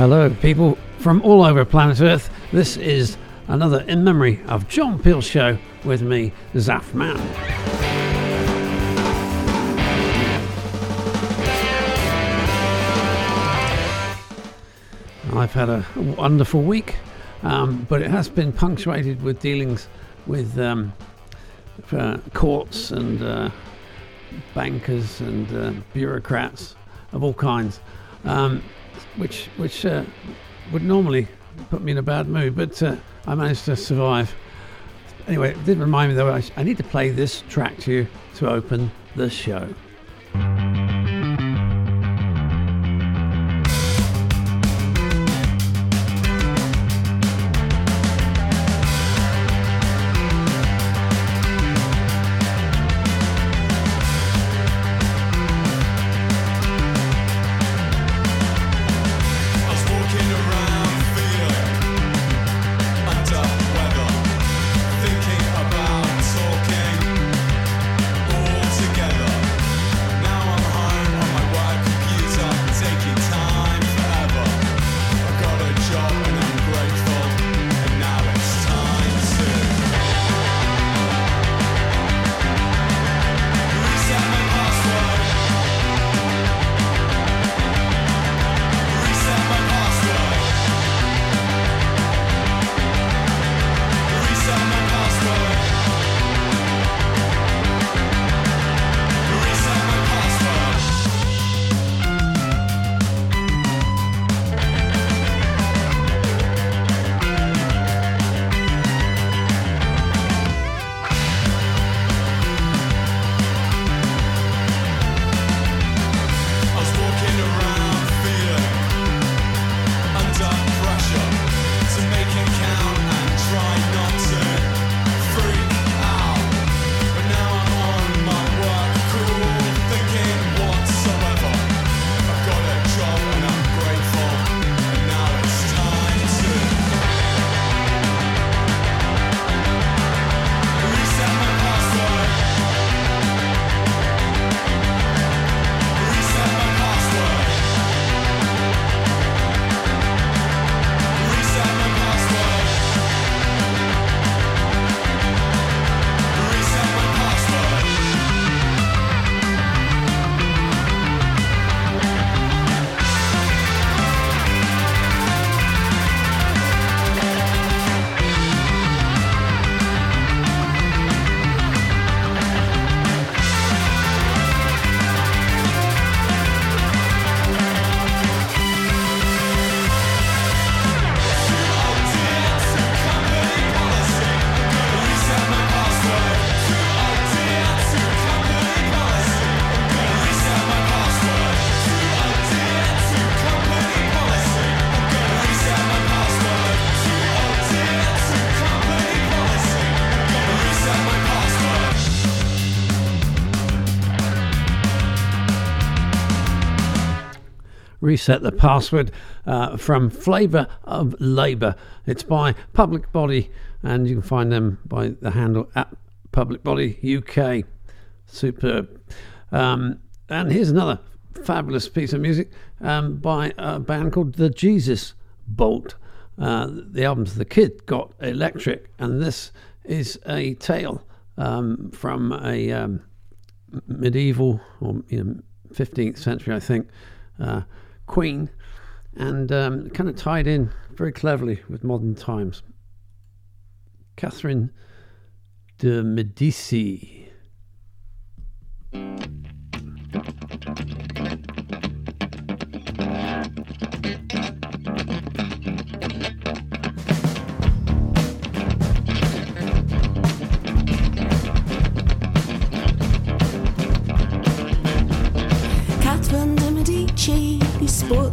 Hello, people from all over planet Earth. This is another In Memory of John Peel show with me, Zaf Man. I've had a wonderful week, um, but it has been punctuated with dealings with um, uh, courts and uh, bankers and uh, bureaucrats of all kinds. Um, which which uh, would normally put me in a bad mood, but uh, I managed to survive. Anyway, it did remind me though I, need to play this track to you to open the show. Reset the password uh, from Flavour of Labour. It's by Public Body, and you can find them by the handle at Public Body UK. Superb. Um, and here's another fabulous piece of music um, by a band called The Jesus Bolt. Uh, the album's The Kid Got Electric, and this is a tale um, from a um, medieval or you know, 15th century, I think, uh, queen, and um, kind of tied in very cleverly with modern times. Catherine de Medici.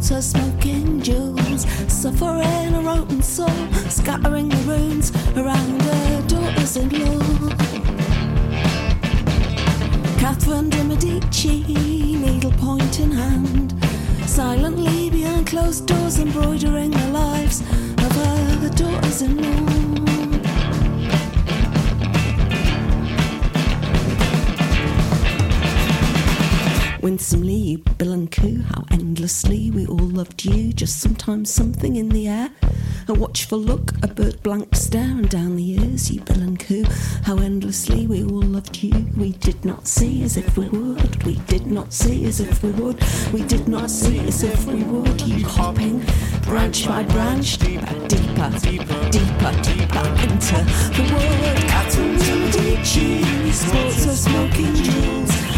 Sports her smoking jewels, suffering a rotten soul, scattering the runes around her daughters-in-law. Catherine de Medici, needlepoint in hand, silently behind closed doors, embroidering the lives of her daughters-in-law. Bill and Coo, how endlessly we all loved you. Just sometimes something in the air, a watchful look, a bird blank stare, and down the years, you Bill and Coo, how endlessly we all loved you. We did not see as if we would, we did not see as if we would, we did not see as if we would. You hopping branch by branch, deeper, deeper, deeper, deeper, deeper into the world. Atoms and cheese, sports are smoking jewels.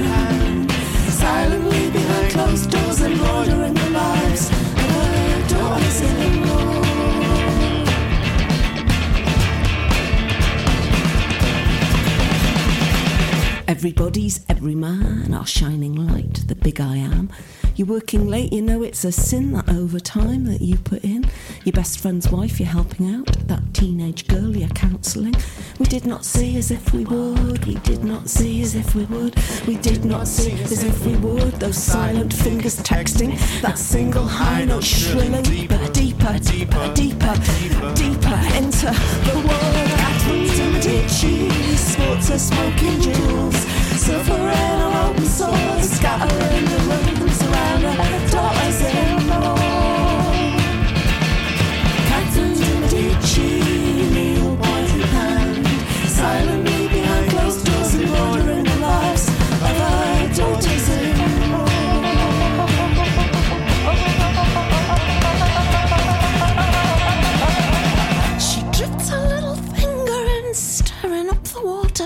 Everybody's every man, our shining light, the big I am. You're working late, you know it's a sin that overtime that you put in. Your best friend's wife, you're helping out. That teenage girl, you're counselling. We did not see as if we would. We did not see as if we would. We did not see as if we would. Those silent fingers texting. That single high note shrilling. Deeper, deeper, deeper, deeper, deeper into the world. Athletes in the ditches. Sports are smoking jewels. Silver and open swords. Scattering the rooms around. Silently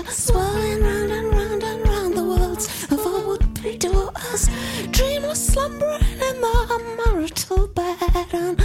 swirling round and round and round the worlds of our would-be daughters, dreamless slumbering in the marital bed, and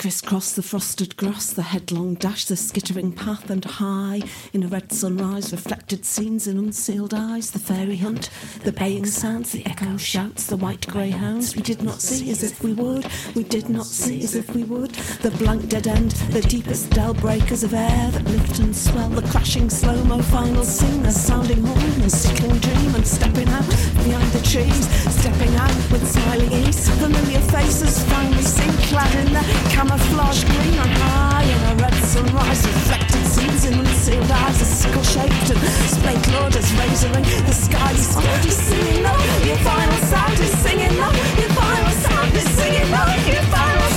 Crisscross the frosted grass, the headlong dash, the skittering path, and high in a red sunrise, reflected scenes in unsealed eyes, the fairy hunt, the baying sounds, the echo shouts, the white greyhounds. We did not see as if we would, we did not see as if we would. The blank dead end, the deepest dell breakers of air that lift and swell, the crashing slow mo final scene, the sounding horn, the sickening dream, and stepping out behind the trees, stepping out with smiling ease. Familiar faces finally seen, clad in the camouflage green. On high in a red sunrise, reflected scenes in unsealed eyes, a sickle shaped and spake lord is razoring the sky. He's already singing, no, your final sound is singing, no, your final sound is singing, no, your final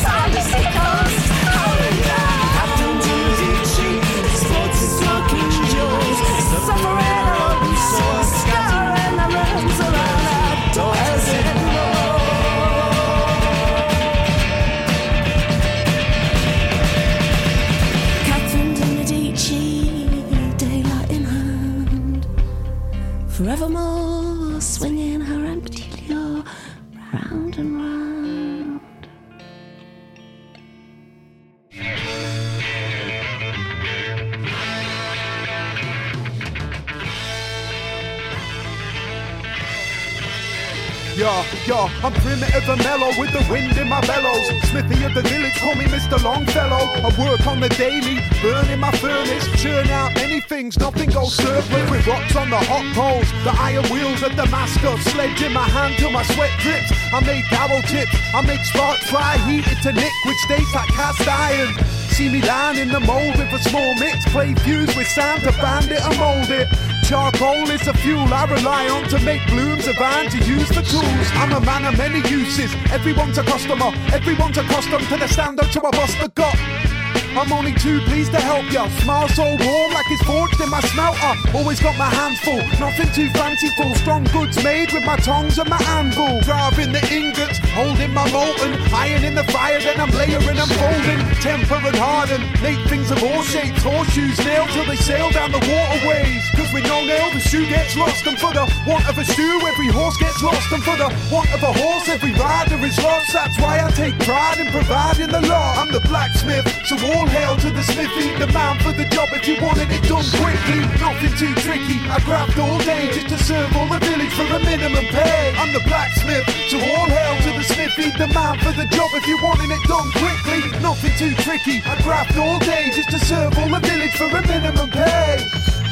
Yeah, I'm primitive and mellow with the wind in my bellows. Smithy of the village, call me Mr. Longfellow. I work on the daily, burning my furnace, churn out many things, nothing goes circling with rocks on the hot coals. The iron wheels of the Damascus, sledge in my hand till my sweat drips. I make arrow tips, I make sparks fly, heated to liquid states like cast iron. See me lying in the mold with a small mix, play fuse with sand to band it and mold it. Charcoal is the fuel I rely on to make blooms of iron to use for tools. I'm a man of many uses. Everyone's a customer. Everyone's accustomed to the standard to a bust the gut. I'm only too pleased to help ya. Smile so warm like it's forged in my smelter. Always got my hands full, nothing too fanciful. Strong goods made with my tongs and my anvil. Driving the ingots, holding my molten. Iron in the fire, then I'm layering and folding. Temper and harden, make things of all shapes. Horseshoes nailed till they sail down the waterways. Cause with no nail, the shoe gets lost. And for the want of a shoe, every horse gets lost. And for the want of a horse, every rider is lost. That's why I take pride in providing the law. I'm the blacksmith, so hail to the smithy. The man for the job if you wanted it done quickly. Nothing too tricky. I grabbed all day just to serve all the village for a minimum pay. I'm the blacksmith, so all hail to the smithy. The man for the job if you wanted it done quickly. Nothing too tricky. I grabbed all day just to serve all the village for a minimum pay.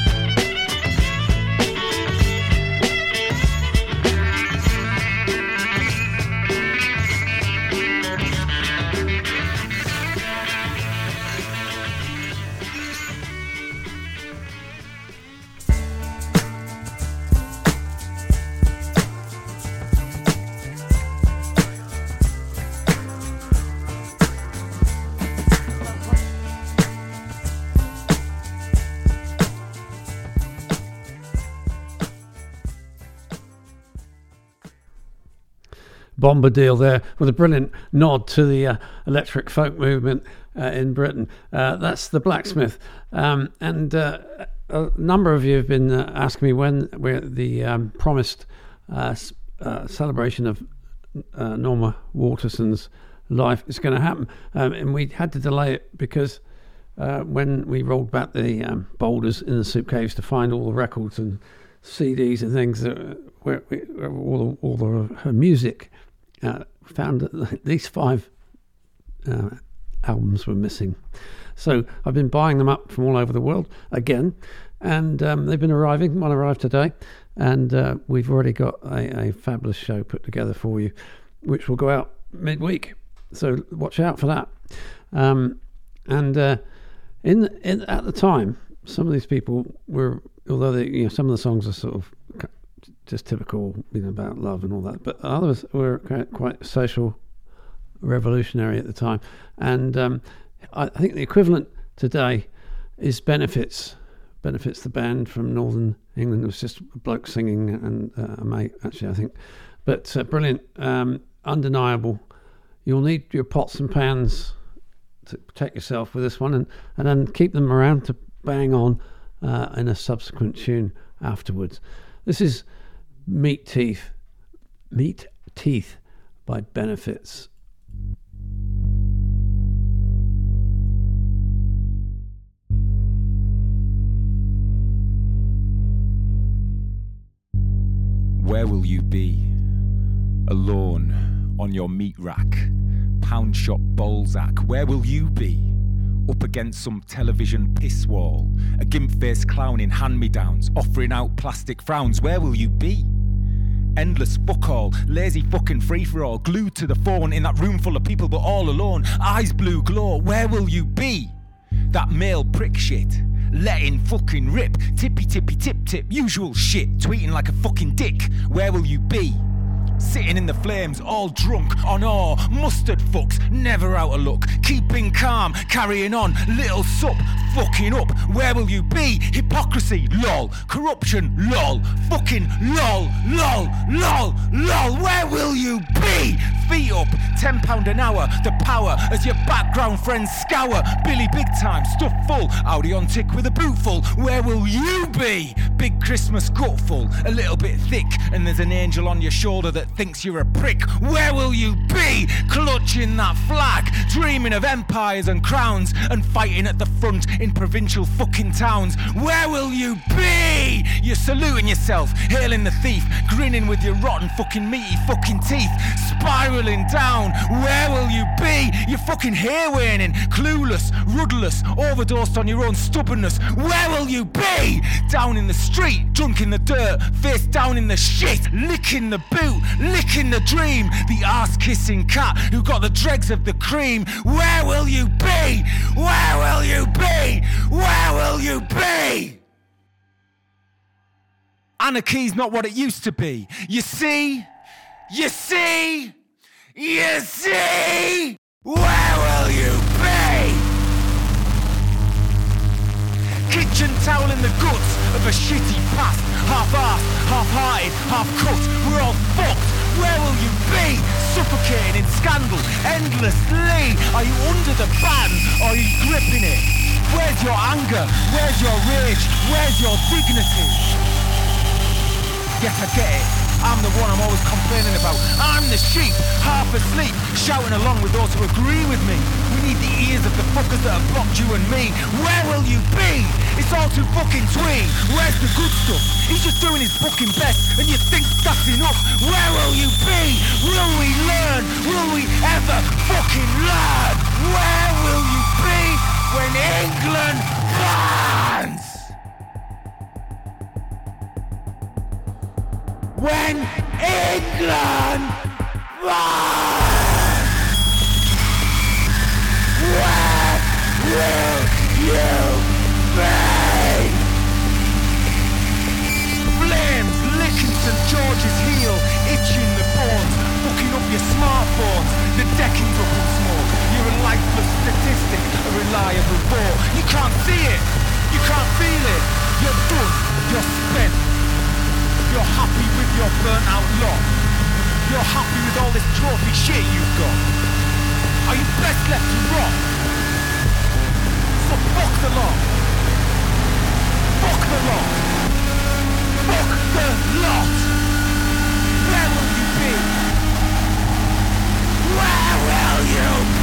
Bombadil there with a brilliant nod to the uh, electric folk movement uh, in Britain. Uh, that's the blacksmith. Um, and uh, a number of you have been uh, asking me when we're the um, promised uh, celebration of Norma Waterson's life is going to happen. Um, and we had to delay it because when we rolled back the um, boulders in the soup caves to find all the records and CDs and things, that where, where all, all the, her music, uh, found that these five uh, albums were missing. So I've been buying them up from all over the world again, and um, they've been arriving. One arrived today, and uh, we've already got a, a fabulous show put together for you, which will go out midweek. So watch out for that. Um, and uh, in, in at the time, some of these people were, although they, you know, some of the songs are sort of just typical, you know, about love and all that, but others were quite, social, revolutionary at the time. And um, I, I think the equivalent today is benefits. Benefits the band from Northern England. It was just a bloke singing and uh, a mate, actually, I think. But uh, brilliant, um, undeniable. You'll need your pots and pans to protect yourself with this one, and, and then keep them around to bang on uh, in a subsequent tune afterwards. This is Meat Teeth, Meat Teeth by Benefits. Where will you be? Alone on your meat rack, pound shop Balzac. Where will you be? Up against some television piss wall, a gimp faced clown in hand me downs, offering out plastic frowns. Where will you be? Endless fuck all, lazy fucking free for all, glued to the phone in that room full of people but all alone, eyes blue glow. Where will you be? That male prick shit. Letting fucking rip, tippy tippy tip tip, usual shit, tweeting like a fucking dick. Where will you be? Sitting in the flames, all drunk, on awe, mustard fucks, never out of luck, keeping calm, carrying on, little sup, fucking up. Where will you be? Hypocrisy, lol. Corruption, lol. Fucking lol, lol, lol, lol. Where will you be? Feet up, £10 an hour. The power as your background friends scour. Billy big time, stuff full. Audi on tick with a boot full. Where will you be? Big Christmas gutful, a little bit thick, and there's an angel on your shoulder that thinks you're a prick. Where will you be? Clutching that flag, dreaming of empires and crowns, and fighting at the front in provincial fucking towns. Where will you be? You're saluting yourself, hailing the thief, grinning with your rotten fucking meaty fucking teeth, spiraling down. Where will you be? You're fucking hair waning, clueless, rudderless, overdosed on your own stubbornness. Where will you be? Down in the street, drunk in the dirt, face down in the shit, licking the boot, licking the dream, the ass kissing cat who got the dregs of the cream. Where will you be? Where will you be? Where will you be? Anarchy's not what it used to be. You see? You see? You see? Where will you Kitchen towel in the guts of a shitty past. Half-assed, half-hearted, half-cut. We're all fucked. Where will you be? Suffocating in scandal, endlessly. Are you under the ban or are you gripping it? Where's your anger? Where's your rage? Where's your dignity? Yes, I get it. I'm the one I'm always complaining about. I'm the sheep, half asleep, shouting along with those who agree with me. We need the ears of the fuckers that have blocked you and me. Where will you be? It's all too fucking twee. Where's the good stuff? He's just doing his fucking best, and you think that's enough. Where will you be? Will we learn? Will we ever fucking learn? Where will you be when England burns? When England runs. Where will you be? Flames licking St George's heel, itching the bones, fucking up your smartphones. The decking's up in smoke. You're a lifeless statistic, a reliable bore. You can't see it. You can't feel it. You're done. You're spent. You're happy with your burnt out lot. You're happy with all this trophy shit you've got. Are you best left to rot? So fuck the lot. Fuck the lot. Fuck the lot. Where will you be? Where will you be?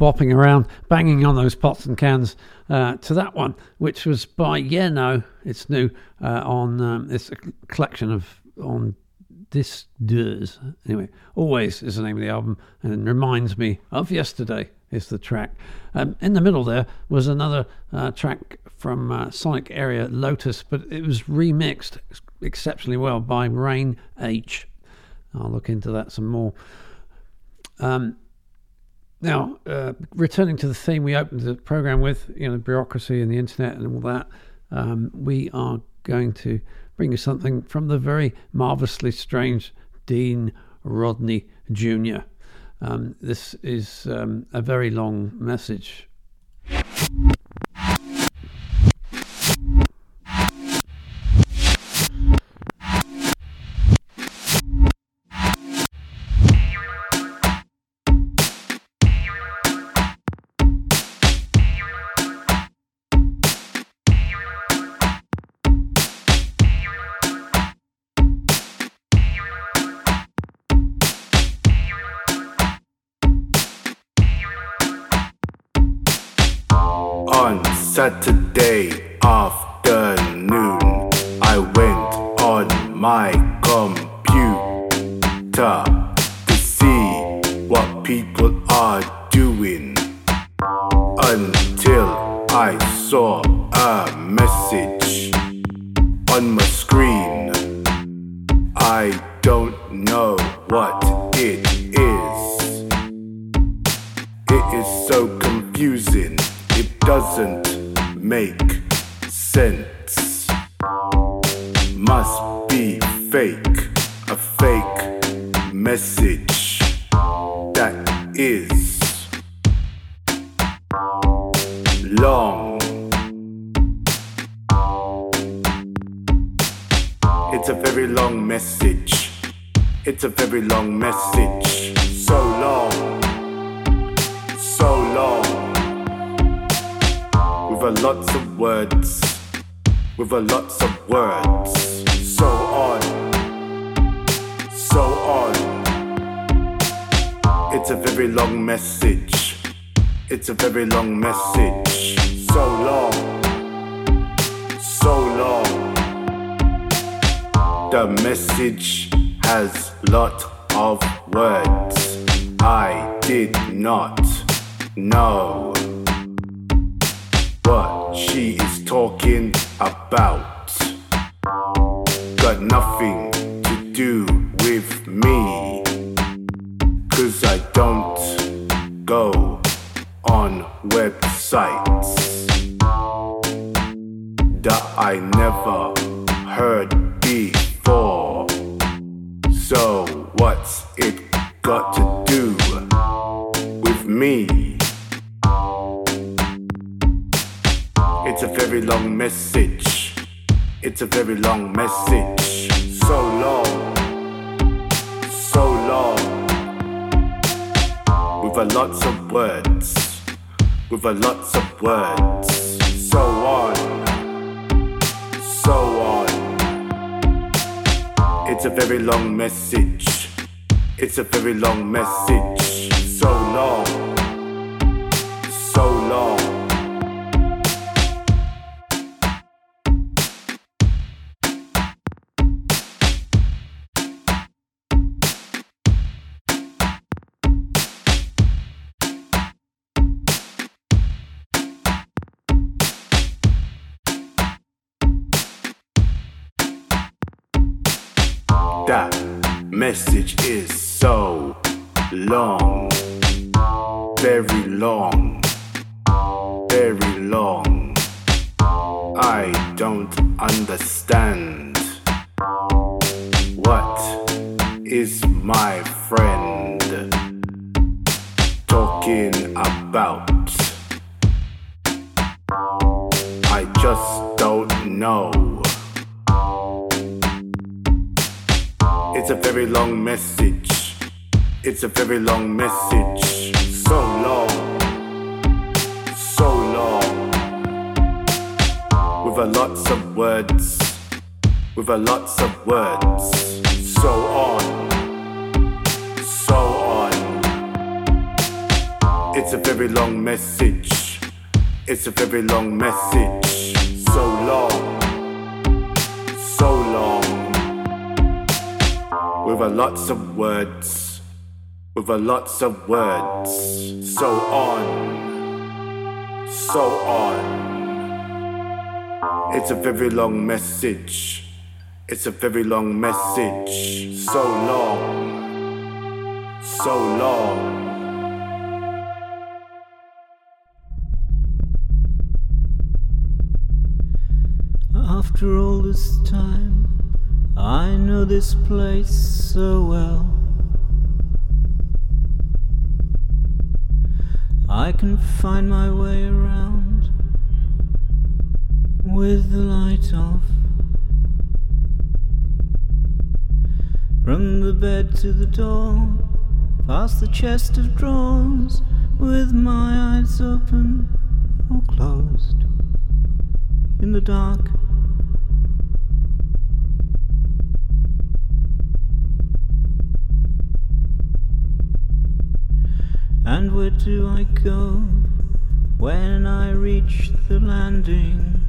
Bopping around, banging on those pots and cans uh, to that one, which was by Yeah No. It's new uh, on um, it's a collection of on this does anyway. Always is the name of the album, and reminds me of yesterday. Is the track. Um, in the middle there was another uh, track from uh, Sonic Area Lotus, but it was remixed exceptionally well by Rain H. I'll look into that some more. Um, now, uh, returning to the theme we opened the program with, you know, bureaucracy and the internet and all that, um, we are going to bring you something from the very marvelously strange Dean Rodney Jr. Um, this is um, a very long message. A lots what's it got to do with me? It's a very long message. It's a very long message. So long. So long. With a lots of words. With a lots of words. So on. So on. It's a very long message. It's a very long message. So long. So long. That message is long, very long, very long. I don't understand. What is my friend talking about? I just don't know. It's a very long message. It's a very long message. So long. So long. With a lots of words. With a lots of words. So on. So on. It's a very long message. It's a very long message. So long. So long. With a lots of words. With a lots of words. So on. So on. It's a very long message. It's a very long message. So long. So long. After all this time, I know this place so well. I can find my way around with the light off. From the bed to the door, past the chest of drawers, with my eyes open or closed. In the dark, And where do I go when I reach the landing?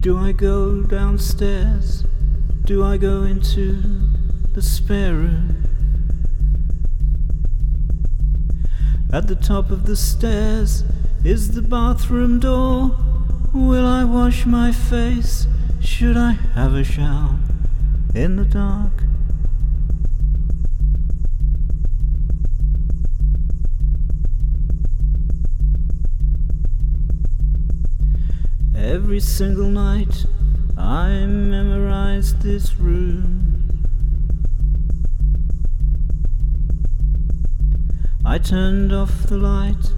Do I go downstairs? Do I go into the spare room? At the top of the stairs is the bathroom door. Will I wash my face? Should I have a shower in the dark? Every single night I memorize this room. I turned off the light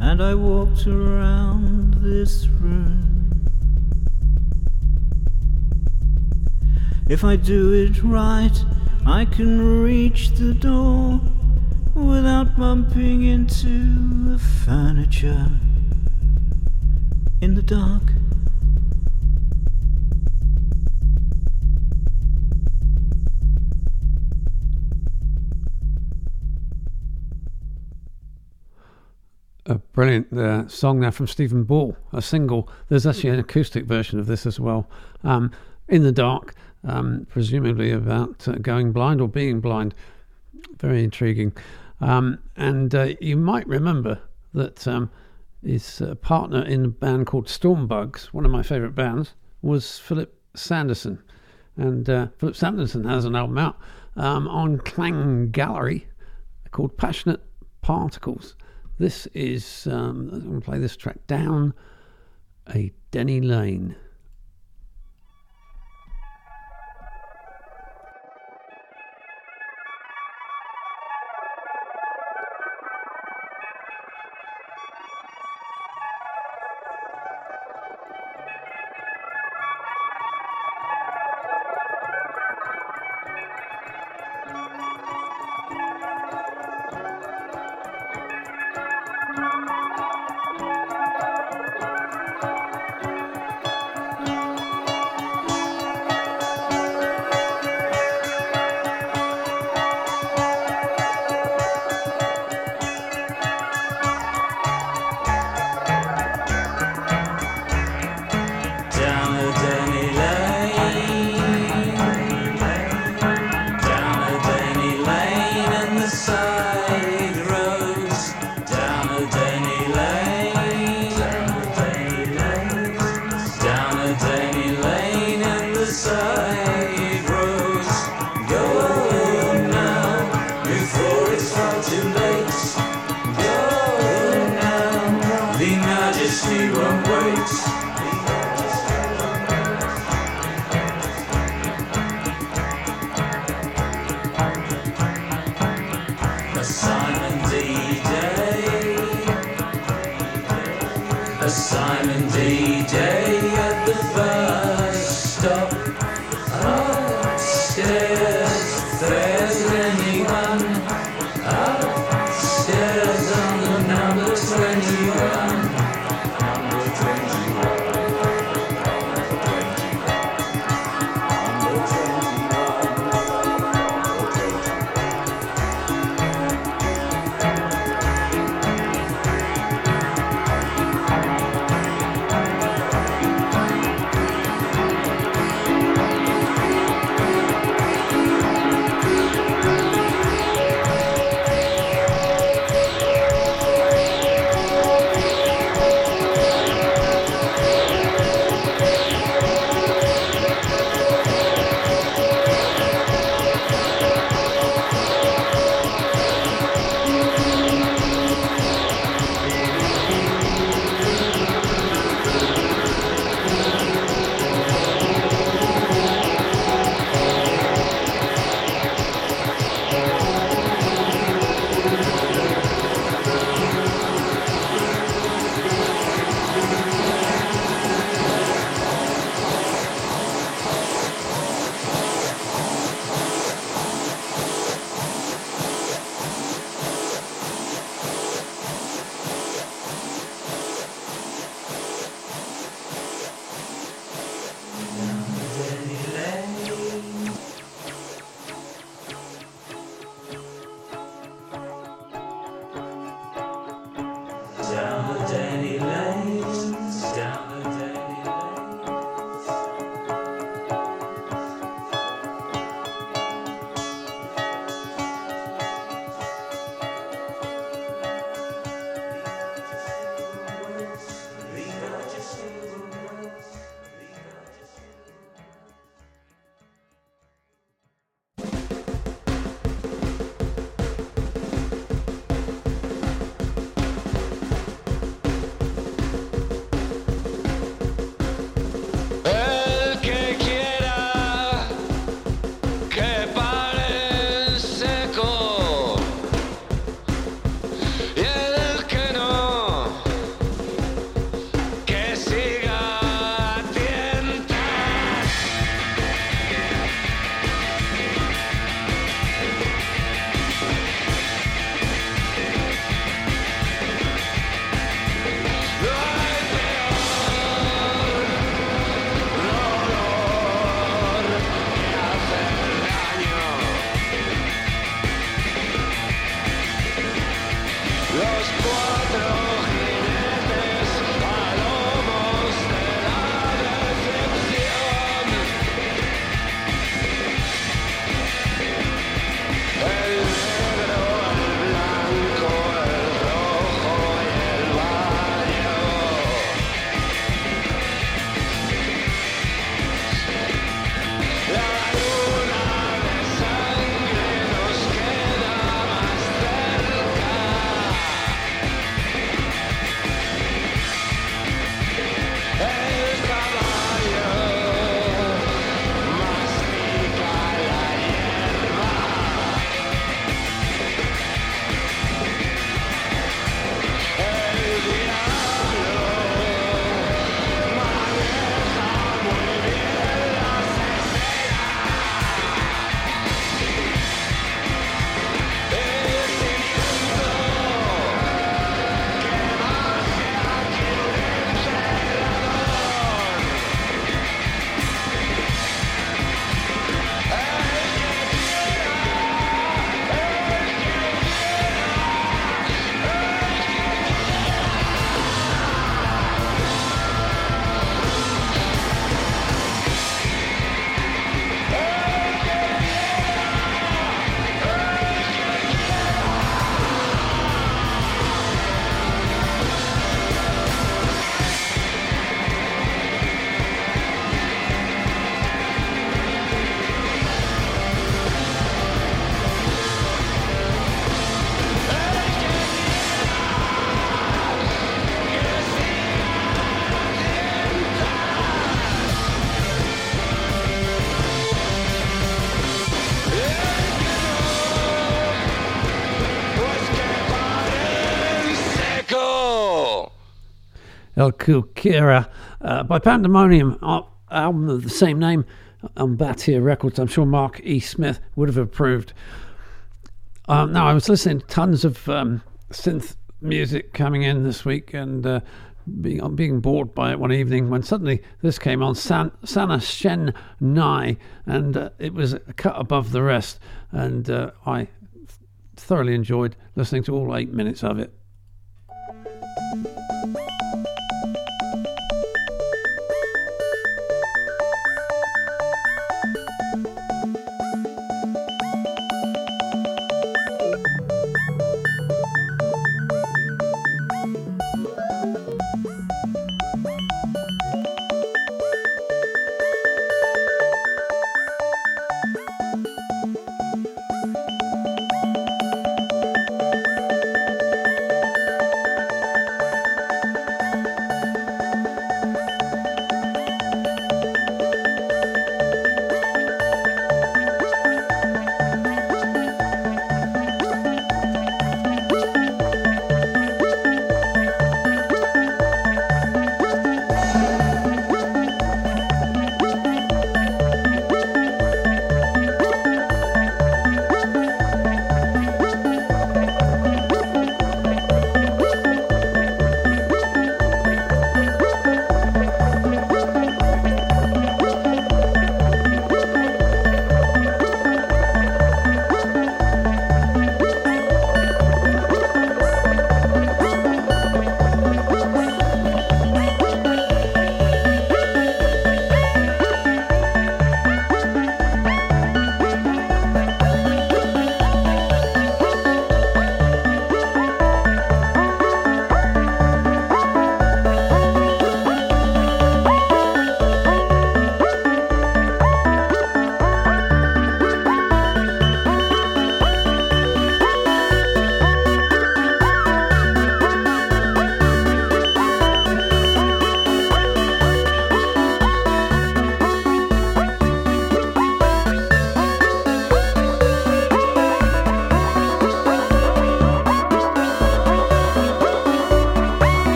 and I walked around this room. If I do it right, I can reach the door without bumping into the furniture in the dark. A brilliant uh, song there from Stephen Ball, a single. There's actually an acoustic version of this as well. Um, in the dark, um, presumably about uh, going blind or being blind. Very intriguing. Um, and uh, you might remember that um, his uh, partner in a band called Stormbugs, one of my favourite bands, was Philip Sanderson. And uh, Philip Sanderson has an album out um, on Clang Gallery called Passionate Particles. This is, um, I'm going to play this track down a Denny Lane. Stephen Waits. El Kukira uh, by Pandemonium, uh, album of the same name on Batia Records. I'm sure Mark E. Smith would have approved. Um, now, I was listening to tons of um, synth music coming in this week and uh, being, being bored by it one evening when suddenly this came on San, Sana Shen Nai and uh, it was a cut above the rest. And uh, I thoroughly enjoyed listening to all eight minutes of it.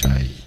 sai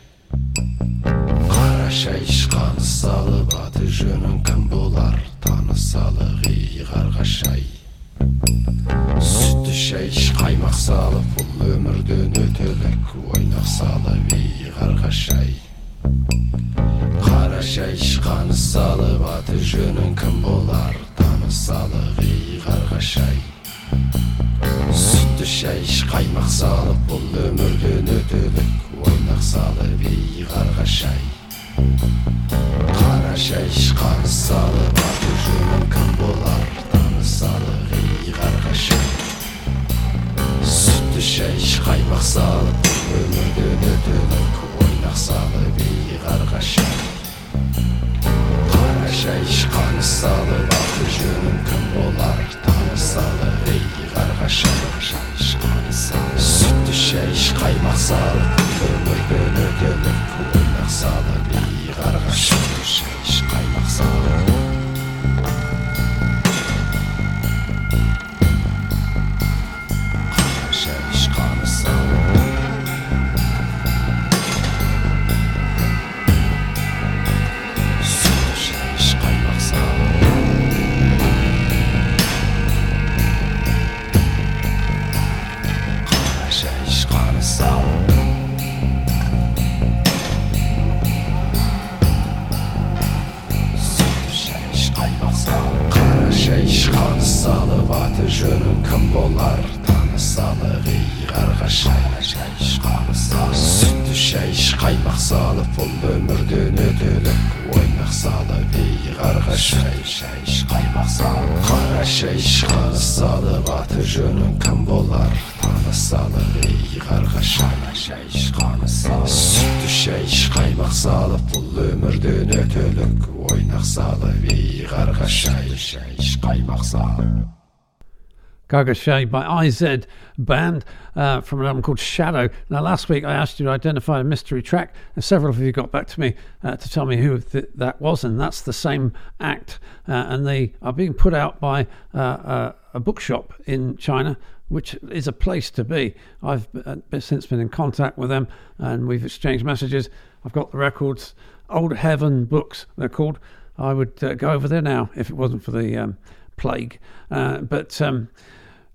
Gaga by IZ Band uh, from an album called Shadow. Now, last week I asked you to identify a mystery track, and several of you got back to me uh, to tell me who th- that was, and that's the same act. Uh, and they are being put out by uh, uh, a bookshop in China, which is a place to be. I've uh, since been in contact with them, and we've exchanged messages. I've got the records, Old Heaven Books, they're called. I would go over there now if it wasn't for the um, plague. But um,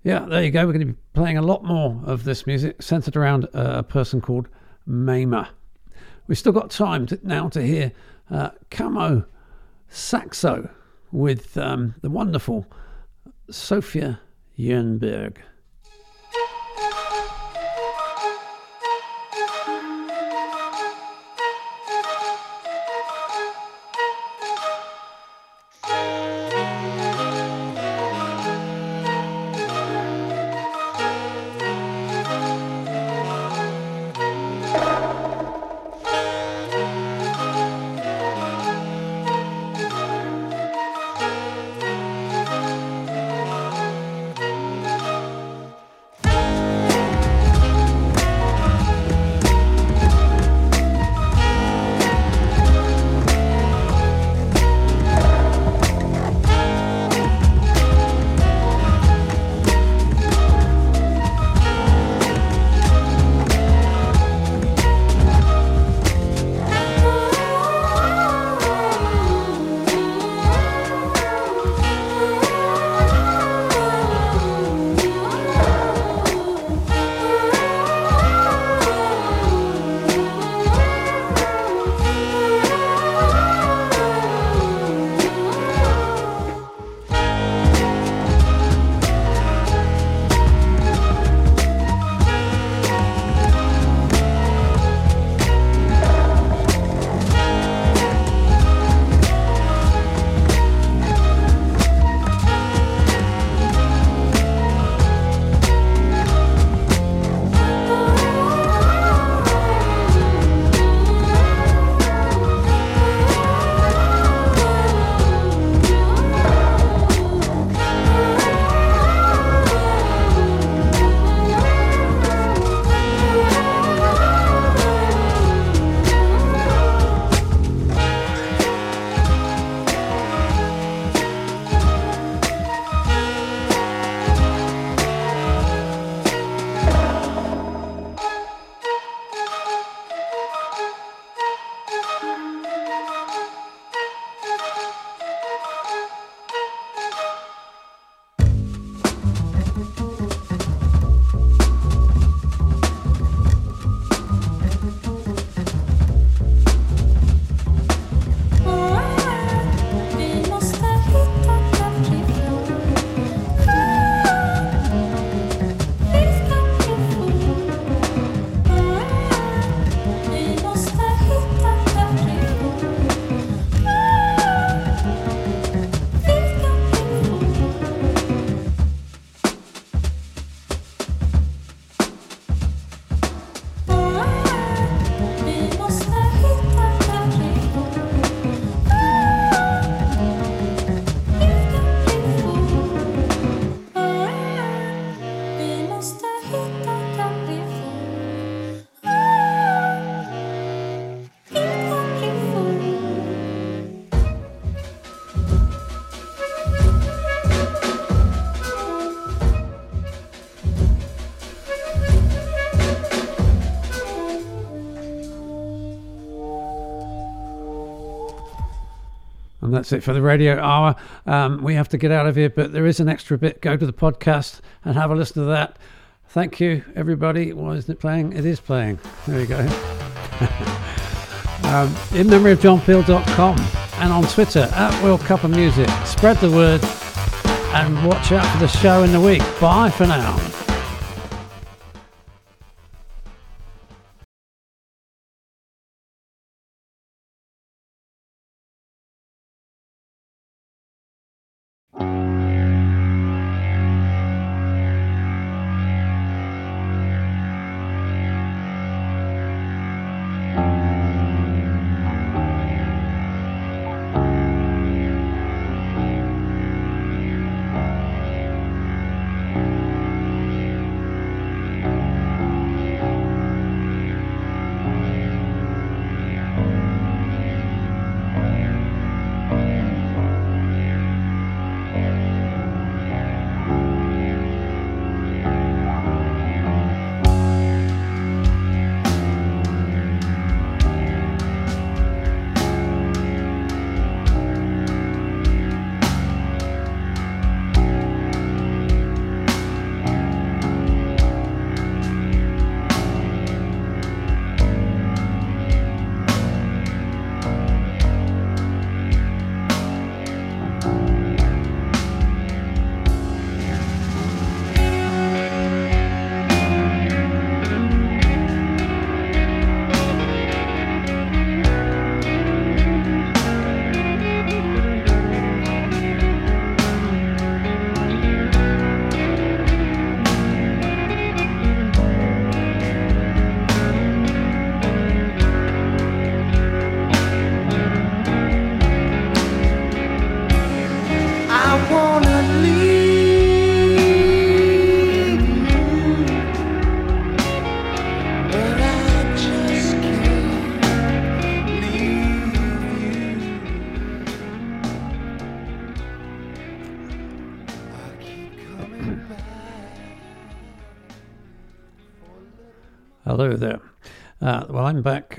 yeah, there you go. We're going to be playing a lot more of this music centered around uh, a person called Mama. We've still got time to, now to hear uh, Camo Saxo with um, the wonderful Sofia Jernberg. That's it for the radio hour. Um, we have to get out of here, but there is an extra bit. Go to the podcast and have a listen to that. Thank you, everybody. Why isn't it playing? It is playing. There you go. um, in memory of johnpeel.com and on Twitter at World Cup of Music. Spread the word and watch out for the show in the week. Bye for now.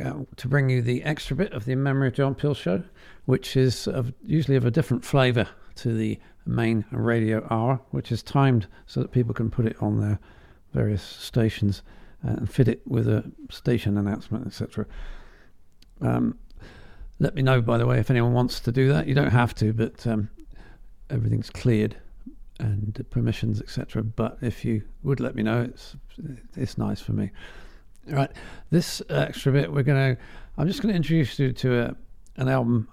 Uh, to bring you the extra bit of the In Memory of John Peel show, which is of, usually of a different flavour to the main radio hour, which is timed so that people can put it on their various stations uh, and fit it with a station announcement, etc. Um, let me know, by the way, if anyone wants to do that. You don't have to, but um, everything's cleared and permissions, etc. But if you would let me know, it's it's nice for me. Right, this extra bit we're going to. I'm just going to introduce you to a, an album,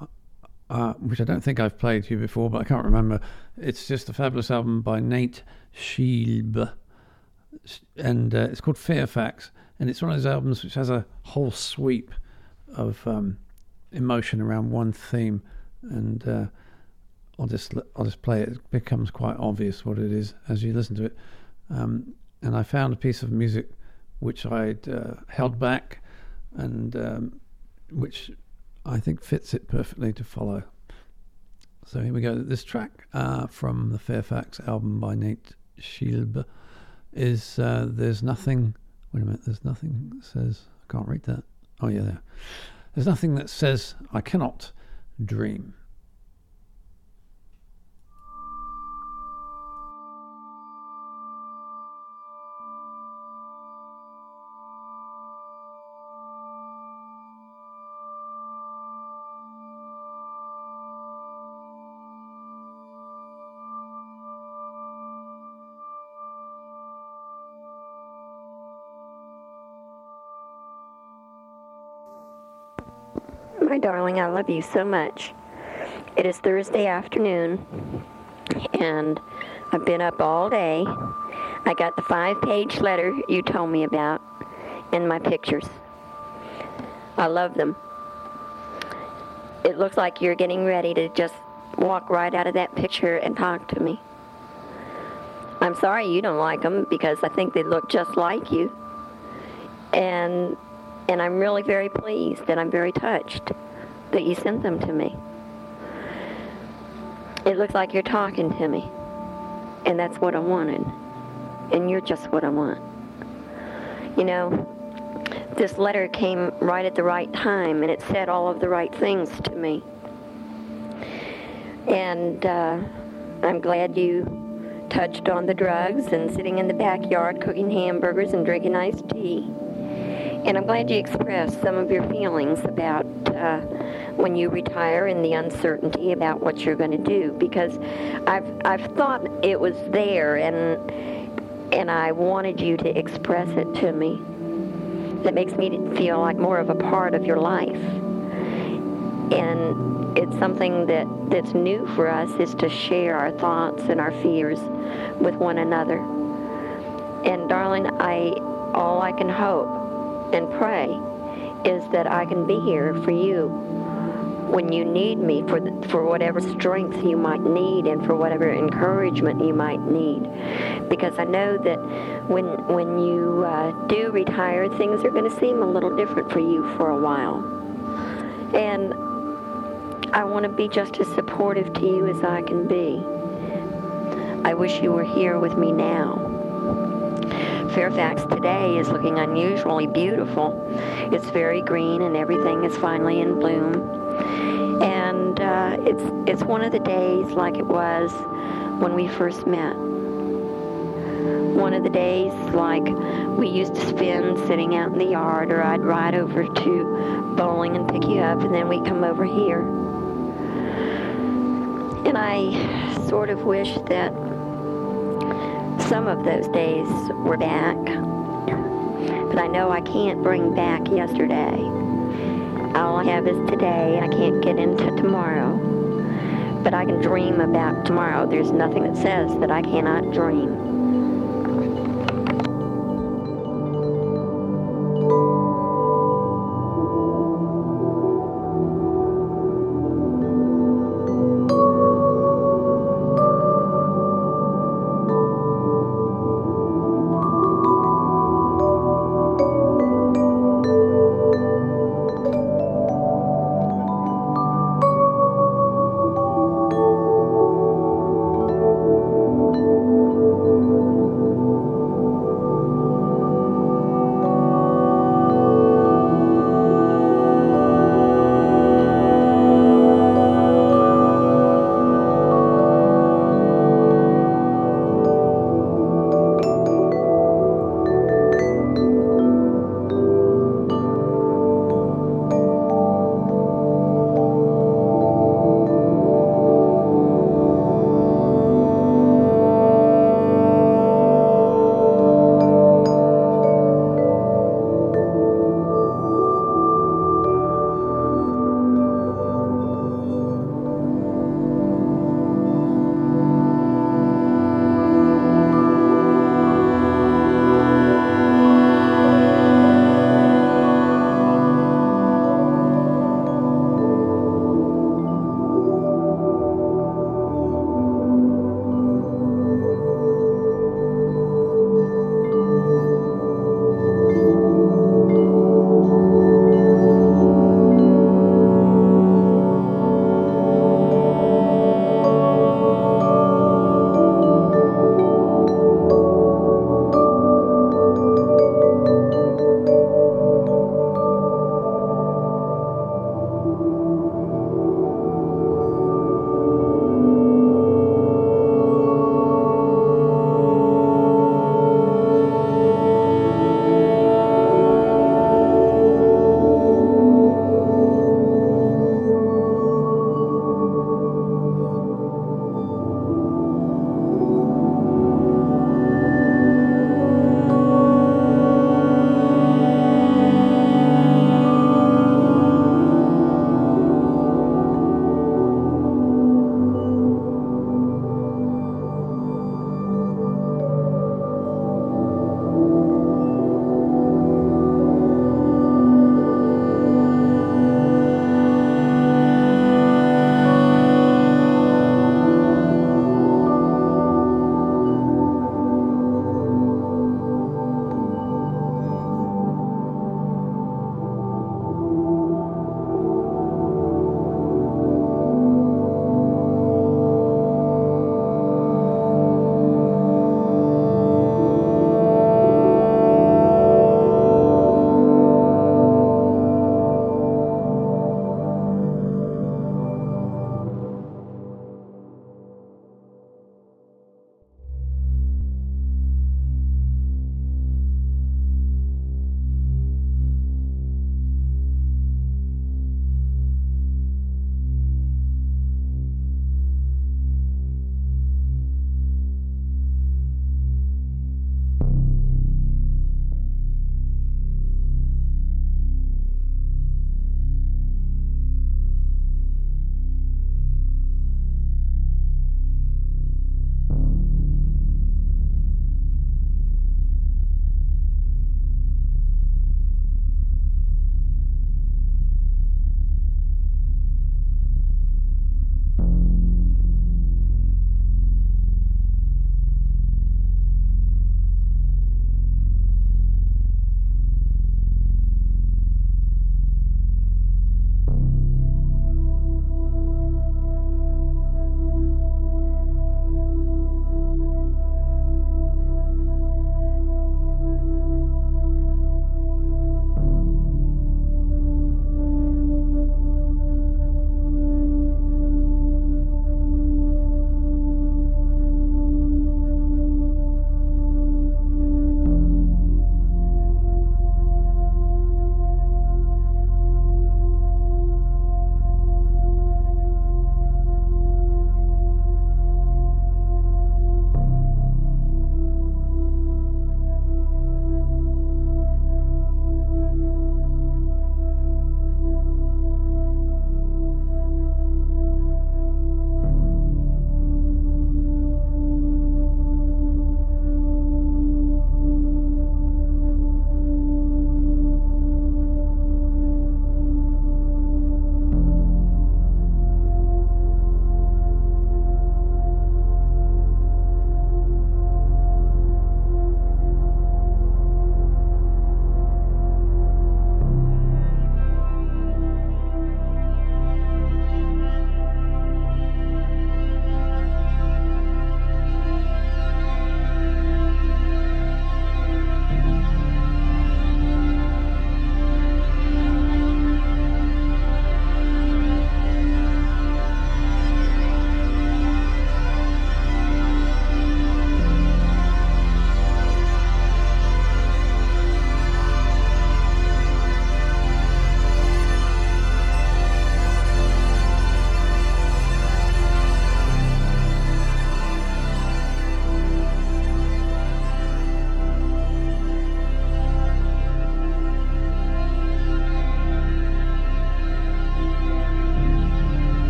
uh, which I don't think I've played to you before, but I can't remember. It's just a fabulous album by Nate Scheible, and uh, it's called Fairfax, and it's one of those albums which has a whole sweep of um, emotion around one theme, and uh, I'll just I'll just play it. It becomes quite obvious what it is as you listen to it. Um, and I found a piece of music which I'd uh, held back, and um, which I think fits it perfectly to follow. So here we go. This track uh, from the Fairfax album by Nate Scheible is uh, "There's Nothing." Wait a minute. There's nothing that says I can't read that. Oh yeah, there. There's nothing that says I cannot dream. My darling, I love you so much. It is Thursday afternoon, and I've been up all day. I got the five page letter you told me about and my pictures. I love them. It looks like you're getting ready to just walk right out of that picture and talk to me. I'm sorry you don't like them because I think they look just like you. And and I'm really very pleased and I'm very touched that you sent them to me. It looks like you're talking to me. And that's what I wanted. And you're just what I want. You know, this letter came right at the right time and it said all of the right things to me. And uh, I'm glad you touched on the drugs and sitting in the backyard cooking hamburgers and drinking iced tea. And I'm glad you expressed some of your feelings about uh, when you retire and the uncertainty about what you're going to do because I've I've thought it was there and and I wanted you to express it to me. That makes me feel like more of a part of your life. And it's something that, that's new for us is to share our thoughts and our fears with one another. And darling, I all I can hope and pray is that I can be here for you when you need me for the, for whatever strength you might need and for whatever encouragement you might need because I know that when when you uh, do retire things are going to seem a little different for you for a while and I want to be just as supportive to you as I can be I wish you were here with me now Fairfax today is looking unusually beautiful. It's very green and everything is finally in bloom. And uh, it's, it's one of the days like it was when we first met. One of the days like we used to spend sitting out in the yard or I'd ride over to bowling and pick you up and then we'd come over here. And I sort of wish that some of those days were back. But I know I can't bring back yesterday. All I have is today. I can't get into tomorrow. But I can dream about tomorrow. There's nothing that says that I cannot dream.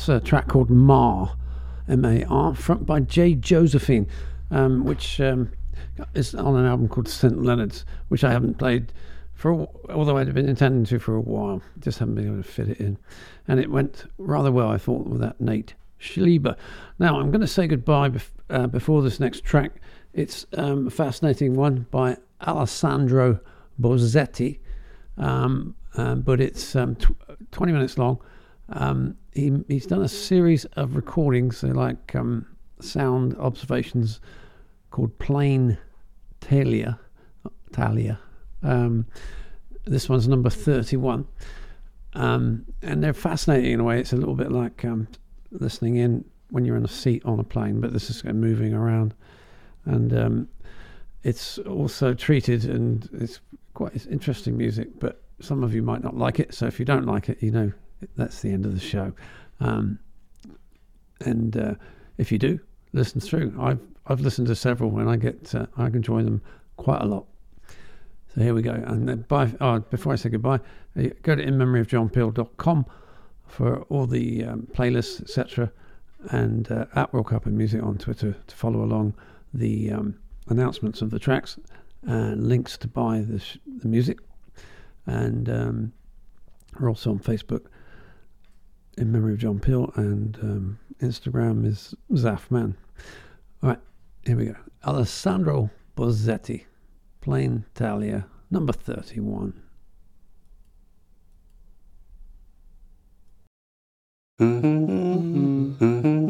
That's a track called Mar, M A R, front by Jay Josephine, um, which um, is on an album called St. Leonard's, which I haven't played for, although I'd been intending to for a while. Just haven't been able to fit it in. And it went rather well, I thought, with that Nate Schlieber. Now, I'm going to say goodbye bef- uh, before this next track. It's um, a fascinating one by Alessandro Bosetti, um, um, but it's um, tw- 20 minutes long. Um, he, he's done a series of recordings, they're like um, sound observations called Plane Talea. Talea. Um, this one's number 31. Um, and they're fascinating in a way. It's a little bit like um, listening in when you're in a seat on a plane, but this is uh, moving around. And um, it's also treated, and it's quite it's interesting music, but some of you might not like it. So if you don't like it, you know that's the end of the show. Um, and uh, if you do, listen through. I've I've listened to several, and I get uh, I enjoy them quite a lot. So here we go. And bye. Oh, before I say goodbye, uh, go to inmemoryofjohnpeel.com for all the um, playlists, etc. And uh, at World Cup and Music on Twitter to follow along the um, announcements of the tracks and links to buy the, sh- the music. And um, we're also on Facebook in memory of John Peel, and um, Instagram is Zafman. All right, here we go. Alessandro Bosetti, Plane Talea, number 31. Mm-hmm.